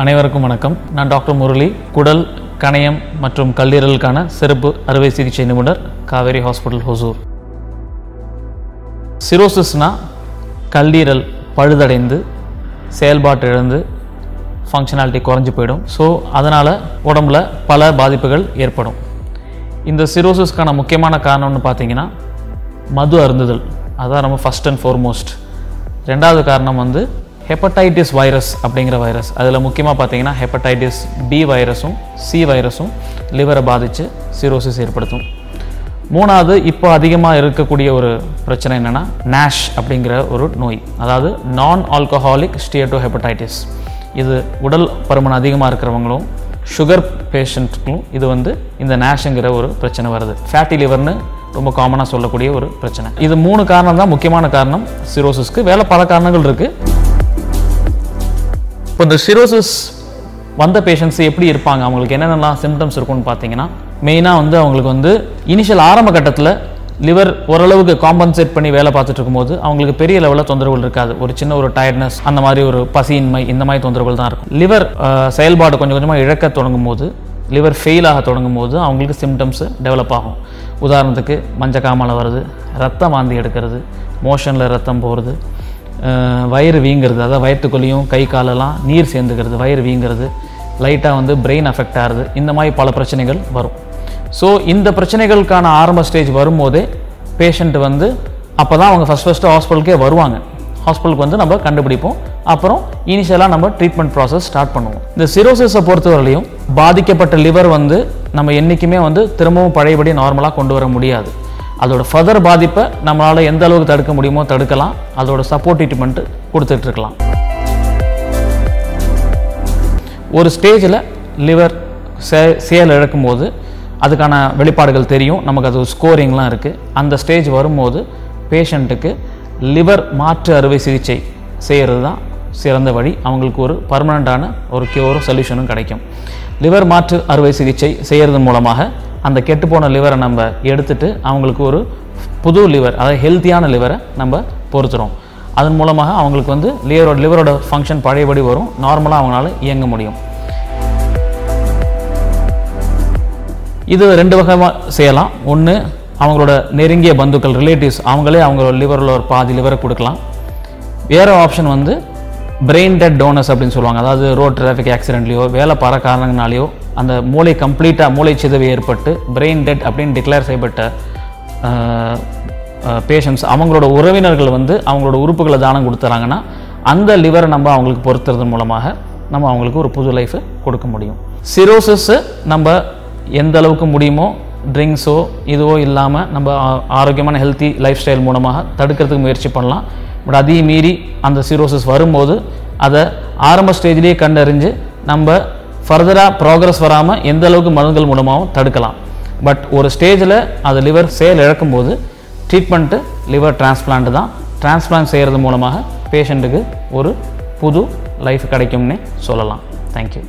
அனைவருக்கும் வணக்கம். நான் டாக்டர் முரளி குடல் கணையம் மற்றும் கல்லீரலுக்கான சிறப்பு அறுவை சிகிச்சை நிபுணர் காவேரி ஹாஸ்பிட்டல் ஹொசூர். சிரோசிஸ்னா கல்லீரல் பழுதடைந்து செயல்பாட்டு இழந்து ஃபங்க்ஷனாலிட்டி குறைஞ்சி போயிடும். ஸோ அதனால் உடம்புல பல பாதிப்புகள் ஏற்படும். இந்த சிரோசிஸ்க்கான முக்கியமான காரணம்னு பார்த்தீங்கன்னா மது அருந்துதல். அதான் நம்ம ஃபஸ்ட் அண்ட் ஃபோர்மோஸ்ட் ரெண்டாவது காரணம் வந்து ஹெப்படைட்டிஸ் வைரஸ் அப்படிங்கிற வைரஸ் அதில் முக்கியமாக பார்த்தீங்கன்னா ஹெப்படைட்டிஸ் பி வைரஸும் சி வைரஸும் லிவரை பாதித்து சிரோசிஸ் ஏற்படுத்தும். மூணாவது இப்போ அதிகமாக இருக்கக்கூடிய ஒரு பிரச்சனை என்னென்னா நேஷ் அப்படிங்கிற ஒரு நோய். அதாவது நான் ஆல்கஹாலிக் ஸ்டியட்டோ ஹெப்படைட்டிஸ் இது உடல் பருமன் அதிகமாக இருக்கிறவங்களும் சுகர் பேஷண்ட்டுக்கும் இது வந்து இந்த நேஷுங்கிற ஒரு பிரச்சனை வருது. ஃபேட்டி லிவர்னு ரொம்ப காமனாக சொல்லக்கூடிய ஒரு பிரச்சனை. இது மூணு காரணம் தான் முக்கியமான காரணம். சிரோசிஸ்க்கு வேலை பல காரணங்கள் இருக்குது இப்போ இந்த சிரோசிஸ் வந்த பேஷண்ட்ஸ் எப்படி இருப்பாங்க? அவங்களுக்கு என்னென்னலாம் சிம்டம்ஸ் இருக்கும்னு பார்த்தீங்கன்னா மெயினாக வந்து அவங்களுக்கு வந்து இனிஷியல் ஆரம்ப கட்டத்தில் லிவர் ஓரளவுக்கு காம்பன்சேட் பண்ணி வேலை பார்த்துட்டு இருக்கும்போது அவங்களுக்கு பெரிய லெவலில் தொந்தரவுகள் இருக்காது. ஒரு சின்ன ஒரு டயர்ட்னஸ் அந்த மாதிரி ஒரு பசியின்மை இந்த மாதிரி தொந்தரவுகள் தான் இருக்கும். லிவர் செயல்பாடு கொஞ்சம் கொஞ்சமாக இழக்க தொடங்கும் போது லிவர் ஃபெயில் ஆக தொடங்கும் போது அவங்களுக்கு சிம்டம்ஸ் டெவலப் ஆகும். உதாரணத்துக்கு மஞ்சக்காமலை வருது ரத்தம் வாந்தி எடுக்கிறது மோஷனில் ரத்தம் போகிறது வயிறு வீங்கிறது அதாவது வயிற்றுக்குள்ளேயும் கை காலெல்லாம் நீர் சேர்ந்துக்கிறது வயிறு வீங்கிறது லைட்டாக வந்து பிரெயின் அஃபெக்ட் ஆகுது. இந்த மாதிரி பல பிரச்சனைகள் வரும். ஸோ இந்த பிரச்சனைகளுக்கான ஆரம்ப ஸ்டேஜ் வரும்போதே பேஷண்ட் வந்து அப்போ தான் அவங்க ஃபஸ்ட் ஃபஸ்ட்டு ஹாஸ்பிட்டலுக்கே வருவாங்க. ஹாஸ்பிட்டலுக்கு வந்து நம்ம கண்டுபிடிப்போம். அப்புறம் இனிஷியலாக நம்ம ட்ரீட்மெண்ட் ப்ராசஸ் ஸ்டார்ட் பண்ணுவோம். இந்த சிரோசிஸை பொறுத்தவரையிலையும் பாதிக்கப்பட்ட லிவர் வந்து நம்ம என்றைக்குமே வந்து திரும்பவும் பழையபடி நார்மலாக கொண்டு வர முடியாது. அதோட ஃபர்தர் பாதிப்பை நம்மளால் எந்த அளவுக்கு தடுக்க முடியுமோ தடுக்கலாம். அதோட சப்போர்ட் ட்ரீட்மெண்ட்டு கொடுத்துட்ருக்கலாம். ஒரு ஸ்டேஜில் லிவர் சே செயல் இழக்கும்போது அதுக்கான வெளிப்பாடுகள் தெரியும். நமக்கு அது ஸ்கோரிங்லாம் இருக்குது அந்த ஸ்டேஜ் வரும்போது பேஷண்ட்டுக்கு லிவர் மாற்று அறுவை சிகிச்சை செய்கிறது தான் சிறந்த வழி. அவங்களுக்கு ஒரு பர்மனண்ட்டான ஒரு கியூரும் சொல்யூஷனும் கிடைக்கும். லிவர் மாற்று அறுவை சிகிச்சை செய்கிறது மூலமாக அந்த கெட்டுப்போன லிவரை நம்ம எடுத்துட்டு அவங்களுக்கு ஒரு புது லிவர் அதாவது ஹெல்த்தியான லிவரை நம்ம பொறுத்துறோம். அதன் மூலமாக அவங்களுக்கு வந்து லிவரோட லிவரோட ஃபங்க்ஷன் பழையபடி வரும். நார்மலாக அவங்களால இயங்க முடியும். இது ரெண்டு வகையாக செய்யலாம். ஒன்று அவங்களோட நெருங்கிய பந்துக்கள் ரிலேட்டிவ்ஸ் அவங்களே அவங்களோட லிவரில் ஒரு பாதி லிவரை கொடுக்கலாம். வேறு ஆப்ஷன் வந்து பிரெயின் டெட் டோனர்ஸ் அப்படின்னு சொல்லுவாங்க. அதாவது ரோட் டிராஃபிக் ஆக்சிடென்ட்லையோ வேலை பர காரணங்களாலேயோ அந்த மூளை கம்ப்ளீட்டாக மூளை சிதவு ஏற்பட்டு பிரெயின் டெட் அப்படின்னு டிக்ளேர் செய்யப்பட்ட பேஷண்ட்ஸ் அவங்களோட உறவினர்கள் வந்து அவங்களோட உறுப்புகளை தானம் கொடுத்துறாங்கன்னா அந்த லிவரை நம்ம அவங்களுக்கு பொறுத்துறது மூலமாக நம்ம அவங்களுக்கு ஒரு புது லைஃபை கொடுக்க முடியும். சிரோசஸ்ஸு நம்ம எந்த அளவுக்கு முடியுமோ ட்ரிங்க்ஸோ இதுவோ இல்லாமல் நம்ம ஆரோக்கியமான ஹெல்த்தி லைஃப் ஸ்டைல் மூலமாக தடுக்கிறதுக்கு முயற்சி பண்ணலாம். பட் அதையும் மீறி அந்த சிரோசஸ் வரும்போது அதை ஆரம்ப ஸ்டேஜ்லேயே கண்டறிஞ்சு நம்ம ஃபர்தராக ப்ராக்ரஸ் வராமல் எந்த அளவுக்கு மருந்துகள் மூலமாகவும் தடுக்கலாம். பட் ஒரு ஸ்டேஜில் அது லிவர் செயல் இழக்கும்போது ட்ரீட்மெண்ட்டு லிவர் டிரான்ஸ்பிளான்ட் தான். டிரான்ஸ்பிளான்ட் செய்கிறது மூலமாக பேஷண்ட்டுக்கு ஒரு புது லைஃப் கிடைக்கும்னே சொல்லலாம். தேங்க்யூ